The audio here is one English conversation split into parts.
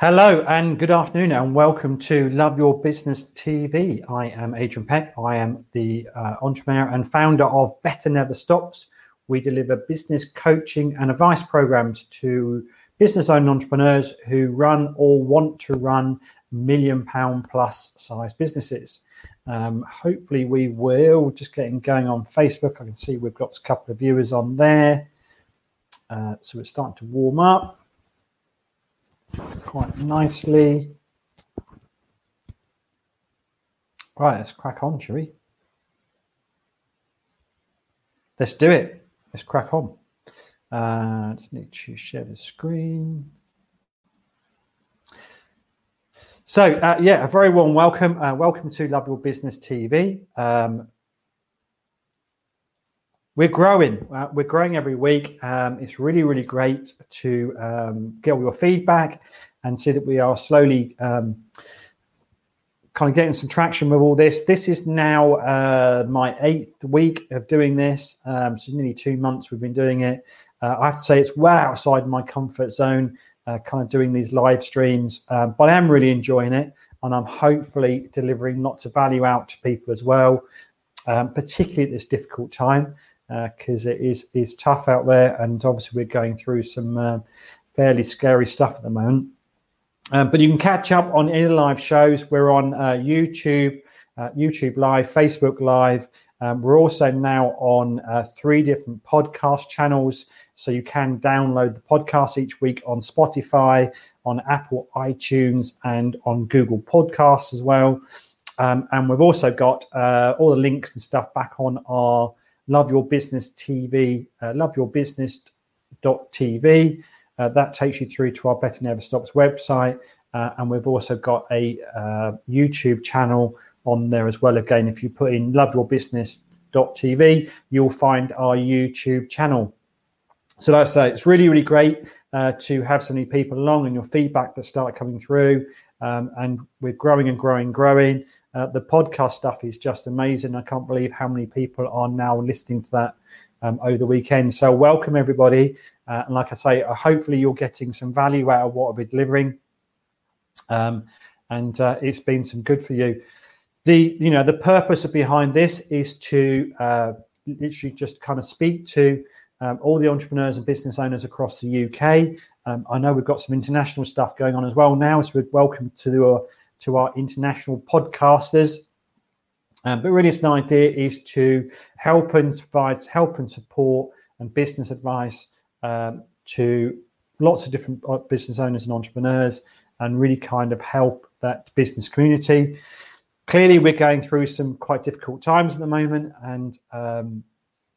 Hello and good afternoon, and welcome to Love Your Business TV. I am Adrian Peck. I am the uh, entrepreneur and founder of Better Never Stops. We deliver business coaching and advice programs to business owned entrepreneurs who run or want to run million pound plus size businesses. Um, hopefully, we will just getting going on Facebook. I can see we've got a couple of viewers on there. Uh, so it's starting to warm up quite nicely. Right, let's crack on, shall we? Let's do it. Let's crack on. Uh, just need to share the screen. So, uh, yeah, a very warm welcome. Uh, welcome to Love Your Business TV. Um, we're growing. Uh, we're growing every week. Um, it's really, really great to um, get all your feedback and see that we are slowly um, kind of getting some traction with all this. This is now uh, my eighth week of doing this. Um, so nearly two months we've been doing it. Uh, I have to say it's well outside my comfort zone, uh, kind of doing these live streams, um, but I am really enjoying it, and I'm hopefully delivering lots of value out to people as well, um, particularly at this difficult time because uh, it is is tough out there, and obviously we're going through some uh, fairly scary stuff at the moment. Um, but you can catch up on any live shows. We're on uh, YouTube, YouTube Live, Facebook Live. Um, we're also now on three different podcast channels, so you can download the podcast each week on Spotify, on Apple iTunes, and on Google Podcasts as well. Um, and we've also got uh, all the links and stuff back on our Love Your Business TV, uh, loveyourbusiness.tv. Uh, that takes you through to our Better Never Stops website. Uh, and we've also got a uh, YouTube channel on there as well. Again, if you put in loveyourbusiness.tv, you'll find our YouTube channel. So that's uh, it's really, really great uh, to have so many people along and your feedback that start coming through. Um, and we're growing and growing, growing. Uh, the podcast stuff is just amazing. I can't believe how many people are now listening to that um, over the weekend. So, welcome everybody. Uh, and like I say, uh, hopefully you're getting some value out of what we're delivering. Um, and uh, it's been some good for you. The you know the purpose behind this is to uh, literally just kind of speak to um, all the entrepreneurs and business owners across the UK. Um, I know we've got some international stuff going on as well now, so we're welcome to to our international podcasters. Um, but really, it's an idea is to help and provide help and support and business advice um, to lots of different uh, business owners and entrepreneurs, and really kind of help that business community. Clearly, we're going through some quite difficult times at the moment, and um,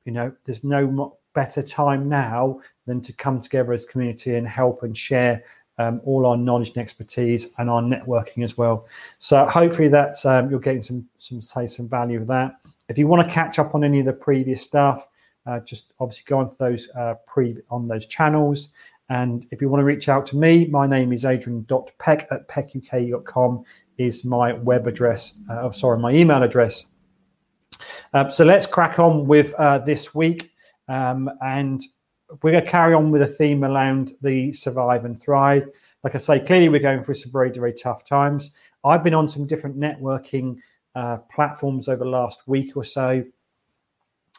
you know, there's no better time now than to come together as a community and help and share um, all our knowledge and expertise and our networking as well. So hopefully that um, you're getting some some say some value of that. If you want to catch up on any of the previous stuff, uh, just obviously go onto those uh, pre on those channels. And if you want to reach out to me, my name is adrian.peck at peckuk.com is my web address. Uh, oh, sorry, my email address. Uh, so let's crack on with uh, this week. Um, and we're going to carry on with a theme around the survive and thrive. Like I say, clearly we're going through some very, very tough times. I've been on some different networking uh, platforms over the last week or so.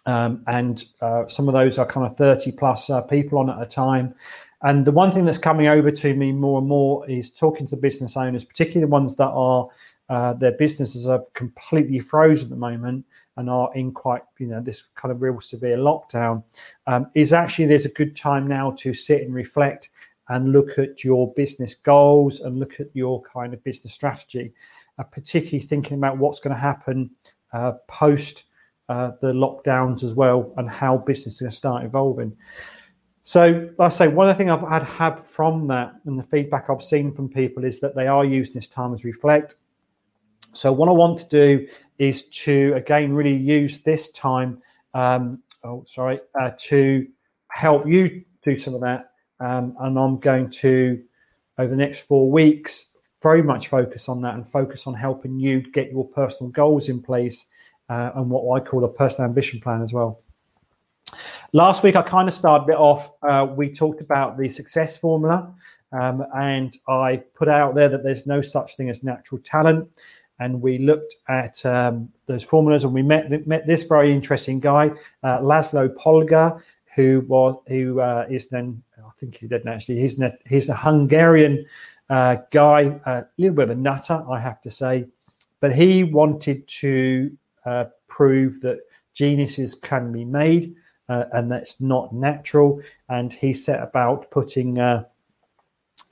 Um, and uh, some of those are kind of 30 plus uh, people on at a time. And the one thing that's coming over to me more and more is talking to the business owners, particularly the ones that are uh, their businesses are completely frozen at the moment and are in quite you know this kind of real severe lockdown um, is actually there's a good time now to sit and reflect and look at your business goals and look at your kind of business strategy uh, particularly thinking about what's going to happen uh, post uh, the lockdowns as well and how business is going to start evolving so, like I say, one of the things I've had have from that and the feedback I've seen from people is that they are using this time as reflect. So, what I want to do is to again really use this time. Um, oh, sorry, uh, to help you do some of that. Um, and I'm going to over the next four weeks very much focus on that and focus on helping you get your personal goals in place uh, and what I call a personal ambition plan as well. Last week, I kind of started it off. Uh, we talked about the success formula, um, and I put out there that there's no such thing as natural talent. And we looked at um, those formulas, and we met met this very interesting guy, uh, Laszlo Polgar, who was who uh, is then I think he's dead. Actually, he's ne- he's a Hungarian uh, guy, a little bit of a nutter, I have to say, but he wanted to uh, prove that geniuses can be made uh, and that's not natural. And he set about putting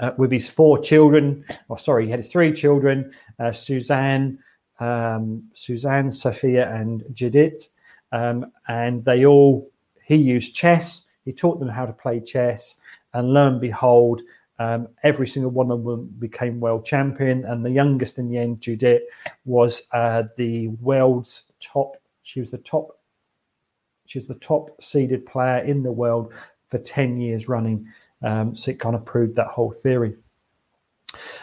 uh, with his four children, or sorry, he had three children, uh, Suzanne, um, Suzanne, Sophia, and Judith, um, and they all he used chess. He taught them how to play chess, and lo and behold, um, every single one of them became world champion. And the youngest in the end, Judith, was uh, the world's top. She was the top. She was the top seeded player in the world for ten years running. Um, so it kind of proved that whole theory.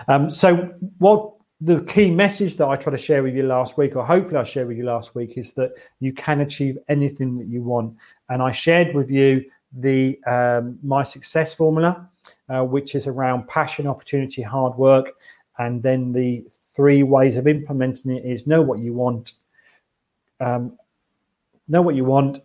Um, so what the key message that I try to share with you last week, or hopefully I shared with you last week, is that you can achieve anything that you want. And I shared with you the um, my success formula, uh, which is around passion, opportunity, hard work, and then the three ways of implementing it is know what you want, um, know what you want,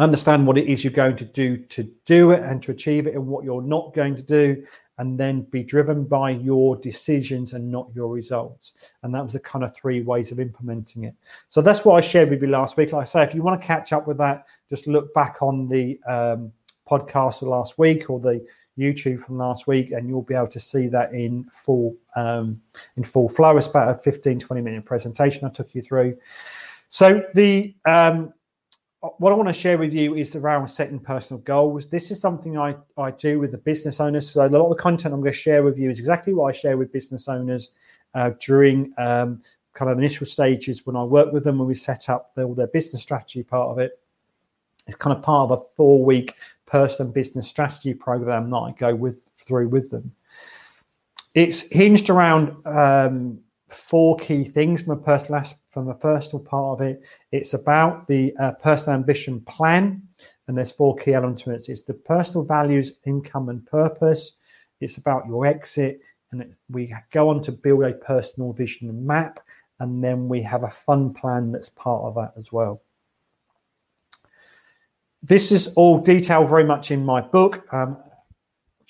understand what it is you're going to do to do it and to achieve it, and what you're not going to do, and then be driven by your decisions and not your results. And that was the kind of three ways of implementing it. So that's what I shared with you last week. Like I say, if you want to catch up with that, just look back on the um, podcast of last week or the YouTube from last week, and you'll be able to see that in full um, in full flow. It's about a 15, 20 minute presentation I took you through. So the um, what I want to share with you is around setting personal goals. This is something I, I do with the business owners. So a lot of the content I'm going to share with you is exactly what I share with business owners uh, during um, kind of initial stages when I work with them when we set up the, their business strategy part of it. It's kind of part of a four week personal business strategy program that I go with through with them. It's hinged around um, four key things from a personal from a personal part of it. It's about the uh, personal ambition plan, and there's four key elements to it. It's the personal values, income, and purpose. It's about your exit, and it, we go on to build a personal vision map, and then we have a fun plan that's part of that as well. This is all detailed very much in my book. Um,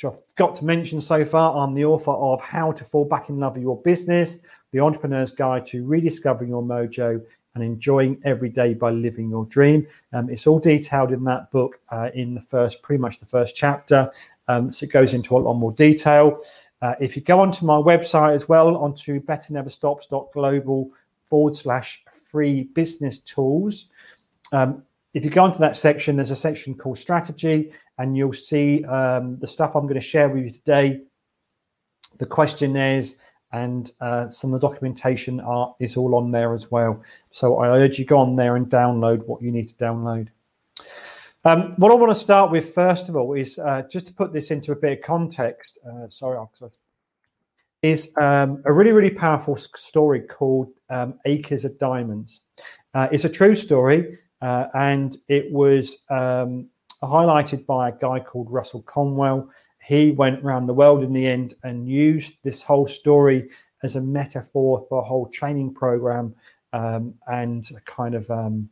which I've got to mention so far. I'm the author of How to Fall Back in Love with Your Business, The Entrepreneur's Guide to Rediscovering Your Mojo and Enjoying Every Day by Living Your Dream. Um, it's all detailed in that book uh, in the first, pretty much the first chapter. Um, so it goes into a lot more detail. Uh, if you go onto my website as well, onto betterneverstops.global forward slash free business tools, um, if you go into that section, there's a section called strategy, and you'll see um, the stuff I'm going to share with you today, the questionnaires, and uh, some of the documentation are is all on there as well. So I urge you go on there and download what you need to download. Um, what I want to start with first of all is uh, just to put this into a bit of context. Uh, sorry, is um, a really really powerful story called um, Acres of Diamonds. Uh, it's a true story. Uh, and it was um, highlighted by a guy called Russell Conwell. He went around the world in the end and used this whole story as a metaphor for a whole training program um, and kind of, um,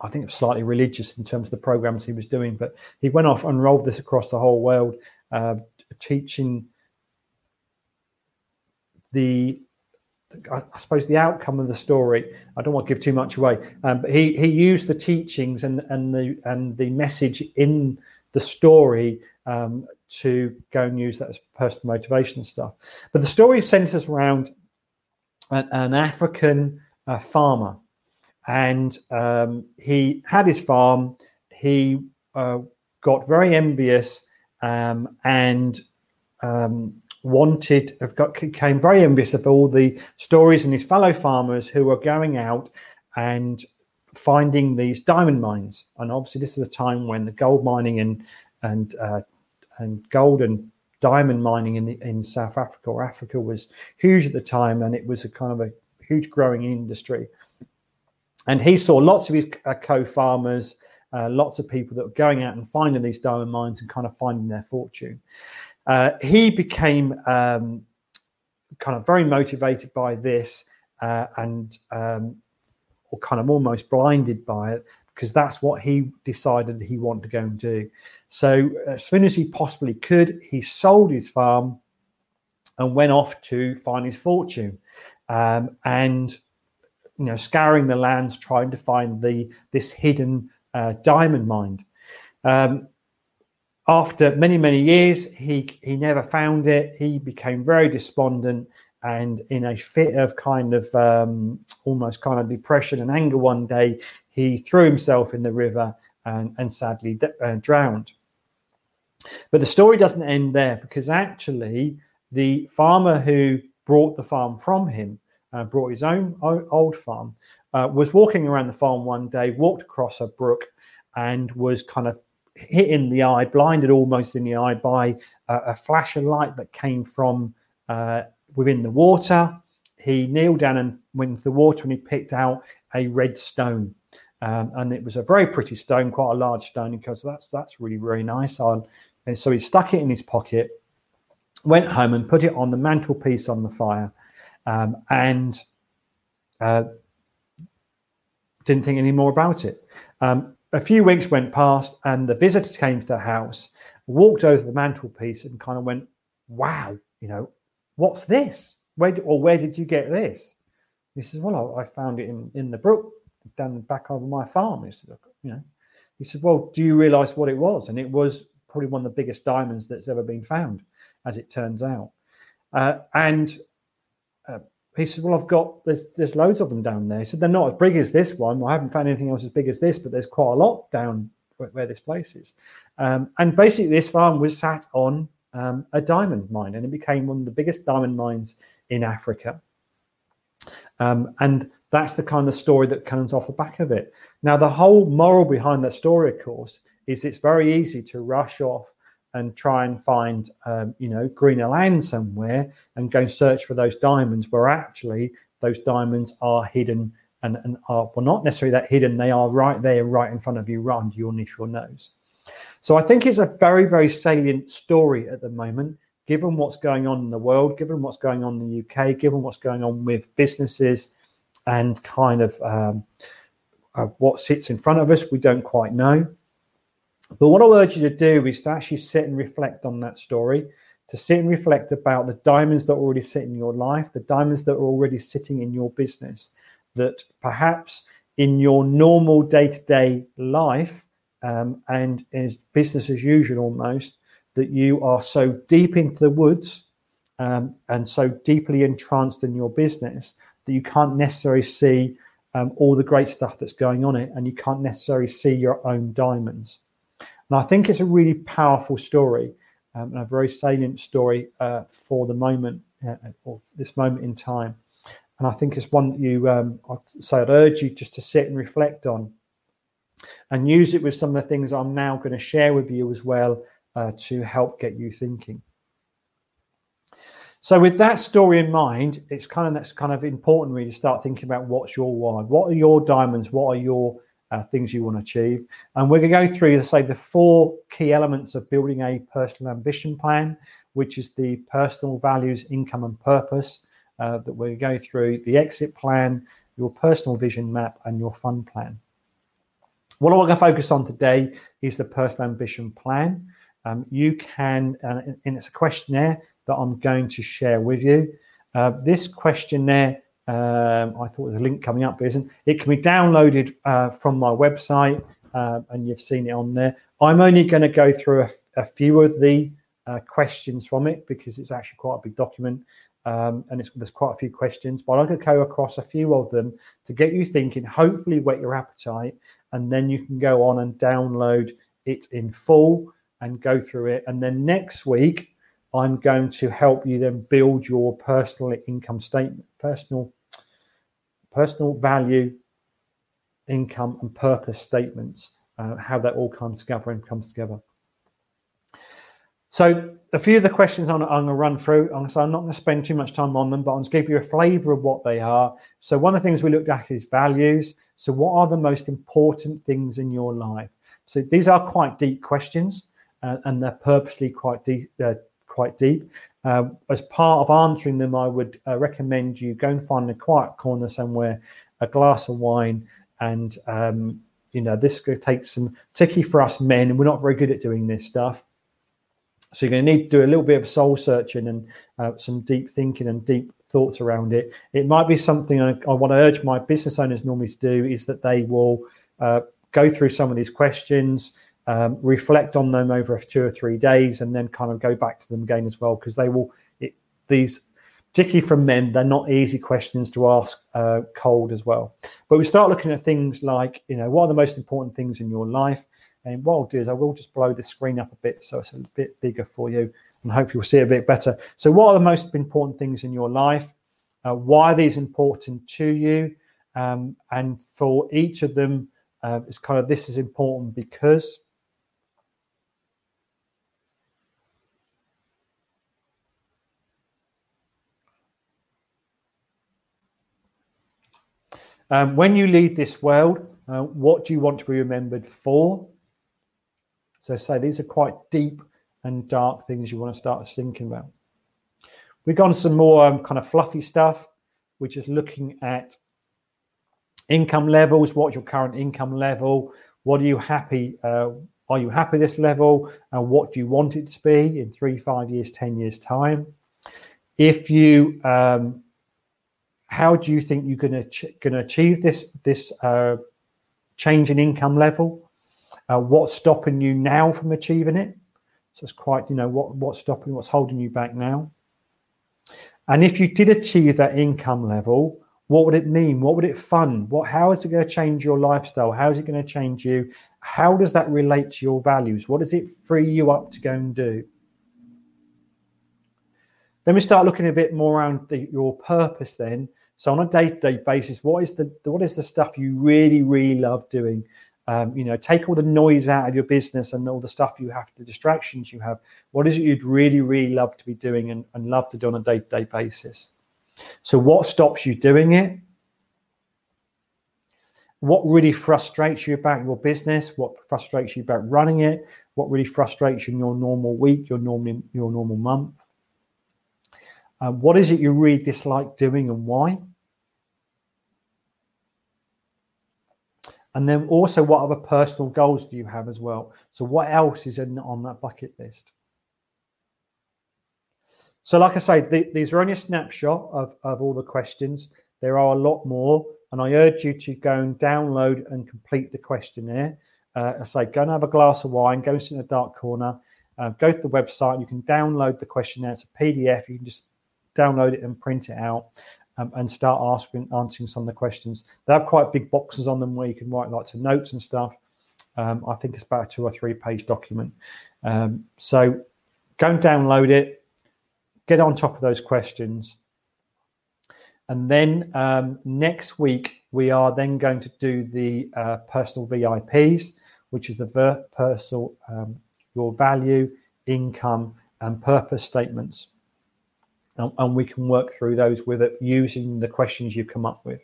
I think, it was slightly religious in terms of the programs he was doing. But he went off and rolled this across the whole world, uh, teaching the I suppose the outcome of the story. I don't want to give too much away, um, but he he used the teachings and and the and the message in the story um, to go and use that as personal motivation stuff. But the story centers around an, an African uh, farmer, and um, he had his farm. He uh, got very envious um, and um, wanted, have got became very envious of all the stories and his fellow farmers who were going out and finding these diamond mines. And obviously, this is a time when the gold mining and and uh, and gold and diamond mining in the, in South Africa or Africa was huge at the time, and it was a kind of a huge growing industry. And he saw lots of his uh, co-farmers uh, lots of people that were going out and finding these diamond mines and kind of finding their fortune. Uh, he became um, kind of very motivated by this uh, and um, or kind of almost blinded by it because that's what he decided he wanted to go and do. So as soon as he possibly could, he sold his farm and went off to find his fortune. Um, and you know, scouring the lands, trying to find the this hidden uh, diamond mine. Um, after many many years, he he never found it. He became very despondent, and in a fit of kind of um, almost kind of depression and anger, one day he threw himself in the river and, and sadly uh, drowned. But the story doesn't end there because actually the farmer who brought the farm from him uh, brought his own old farm, uh, was walking around the farm one day, walked across a brook, and was kind of hit in the eye, blinded almost in the eye by a flash of light that came from uh, within the water. He kneeled down and went into the water and he picked out a red stone. Um, and it was a very pretty stone, quite a large stone, because that's that's really really nice. On and so he stuck it in his pocket, went home and put it on the mantelpiece on the fire, um, and uh, didn't think any more about it. Um, a few weeks went past, and the visitor came to the house, walked over the mantelpiece, and kind of went, "Wow, you know, what's this? Where did, or where did you get this?" He says, "Well, I, I found it in, in the brook down back over my farm." He said, "You know," he said, "Well, do you realise what it was?" And it was probably one of the biggest diamonds that's ever been found, as it turns out. Uh, and uh, he said, "Well, I've got there's there's loads of them down there." He said, "They're not as big as this one. I haven't found anything else as big as this, but there's quite a lot down where, where this place is." Um, and basically, this farm was sat on um, a diamond mine, and it became one of the biggest diamond mines in Africa. Um, and that's the kind of story that comes off the back of it. Now, the whole moral behind that story, of course, is it's very easy to rush off and try and find, um, you know, greener land somewhere and go search for those diamonds, where actually those diamonds are hidden and, and are well not necessarily that hidden, they are right there, right in front of you, right under your your nose. So I think it's a very, very salient story at the moment, given what's going on in the world, given what's going on in the UK, given what's going on with businesses and kind of um, uh, what sits in front of us, we don't quite know. But what I urge you to do is to actually sit and reflect on that story, to sit and reflect about the diamonds that already sit in your life, the diamonds that are already sitting in your business, that perhaps in your normal day to day life um, and is business as usual almost, that you are so deep into the woods um, and so deeply entranced in your business that you can't necessarily see um, all the great stuff that's going on it and you can't necessarily see your own diamonds. And I think it's a really powerful story um, and a very salient story uh, for the moment uh, or this moment in time. And I think it's one that you, um, I'd say, I'd urge you just to sit and reflect on and use it with some of the things I'm now going to share with you as well uh, to help get you thinking. So, with that story in mind, it's kind of that's kind of important really to start thinking about what's your why, what are your diamonds, what are your uh, things you want to achieve. And we're going to go through, say, the four key elements of building a personal ambition plan, which is the personal values, income, and purpose uh, that we're going go through, the exit plan, your personal vision map, and your fund plan. What I want to focus on today is the personal ambition plan. Um, you can, uh, and it's a questionnaire that I'm going to share with you. Uh, this questionnaire um, I thought there's a link coming up, but isn't. It can be downloaded uh, from my website, uh, and you've seen it on there. I'm only going to go through a, a few of the uh, questions from it because it's actually quite a big document, um, and there's quite a few questions. But I'm going to go across a few of them to get you thinking. Hopefully, whet your appetite, and then you can go on and download it in full and go through it. And then next week, I'm going to help you then build your personal income statement, personal personal value, income, and purpose statements, uh, how that all comes together and comes together. So, a few of the questions I'm, I'm going to run through. I'm, so I'm not going to spend too much time on them, but I'm going to give you a flavor of what they are. So, one of the things we looked at is values. So, what are the most important things in your life? So these are quite deep questions, uh, and they're purposely quite deep. Quite deep. Uh, as part of answering them, I would uh, recommend you go and find a quiet corner somewhere, a glass of wine, and um, you know this to take some, particularly for us men, we're not very good at doing this stuff. So you're going to need to do a little bit of soul searching and uh, some deep thinking and deep thoughts around it. It might be something I, I want to urge my business owners normally to do is that they will uh, go through some of these questions, um, reflect on them over two or three days, and then kind of go back to them again as well because they will. It, these, particularly from men, they're not easy questions to ask uh, cold as well. But we start looking at things like, you know, what are the most important things in your life? And what I'll do is I will just blow the screen up a bit so it's a bit bigger for you and hope you'll see a bit better. So, what are the most important things in your life? Uh, why are these important to you? Um, and for each of them, uh, it's kind of this is important because. Um, when you leave this world, uh, what do you want to be remembered for? So, say these are quite deep and dark things you want to start thinking about. We've gone some more um, kind of fluffy stuff, which is looking at income levels. What's your current income level? What are you happy? Uh, are you happy this level? And what do you want it to be in three, five years, ten years time? If you, um, how do you think you're going to ch- going to achieve this this uh, change in income level? Uh, what's stopping you now from achieving it? So it's quite, you know, what what's stopping, what's holding you back now. And if you did achieve that income level, what would it mean? What would it fund? What how is it going to change your lifestyle? How is it going to change you? How does that relate to your values? What does it free you up to go and do? Then we start looking a bit more around the, your purpose. Then, so on a day-to-day basis, what is the what is the stuff you really, really love doing? Um, you know, take all the noise out of your business and all the stuff you have, the distractions you have. What is it you'd really, really love to be doing and, and love to do on a day to day basis? So, what stops you doing it? What really frustrates you about your business? What frustrates you about running it? What really frustrates you in your normal week, your normal your normal month? Um, what is it you really dislike doing and why? And then also, what other personal goals do you have as well? So, what else is in, on that bucket list? So, like I say, the, these are only a snapshot of, of all the questions. There are a lot more, and I urge you to go and download and complete the questionnaire. Uh, I say, go and have a glass of wine, go and sit in a dark corner, uh, go to the website. You can download the questionnaire. It's a PDF. You can just download it and print it out um, and start asking, answering some of the questions. They have quite big boxes on them where you can write lots of notes and stuff. Um, I think it's about a two or three page document. Um, so go and download it, get on top of those questions. And then um, next week, we are then going to do the uh, personal VIPs, which is the personal, um, your value, income, and purpose statements and, and we can work through those with it using the questions you come up with.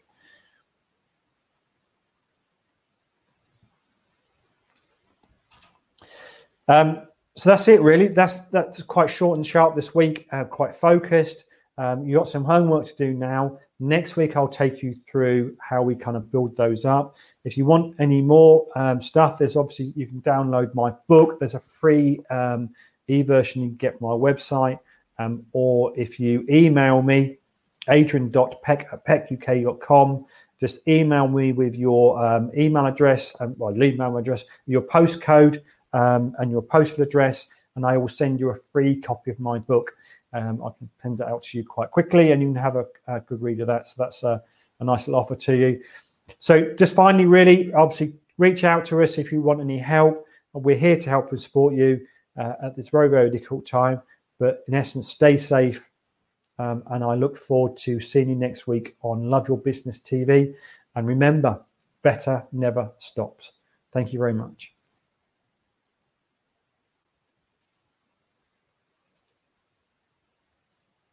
Um, so that's it, really. That's that's quite short and sharp this week. Uh, quite focused. Um, you got some homework to do now. Next week, I'll take you through how we kind of build those up. If you want any more um, stuff, there's obviously you can download my book. There's a free um, e-version you can get from my website. Um, or if you email me, adrian.peck at peckuk.com, just email me with your um, email address, um, well, email address, your postcode, um, and your postal address, and I will send you a free copy of my book. Um, I can send it out to you quite quickly, and you can have a, a good read of that. So that's a, a, nice little offer to you. So just finally, really, obviously, reach out to us if you want any help. We're here to help and support you uh, at this very, very difficult time. But in essence, stay safe. Um, and I look forward to seeing you next week on Love Your Business TV. And remember, better never stops. Thank you very much.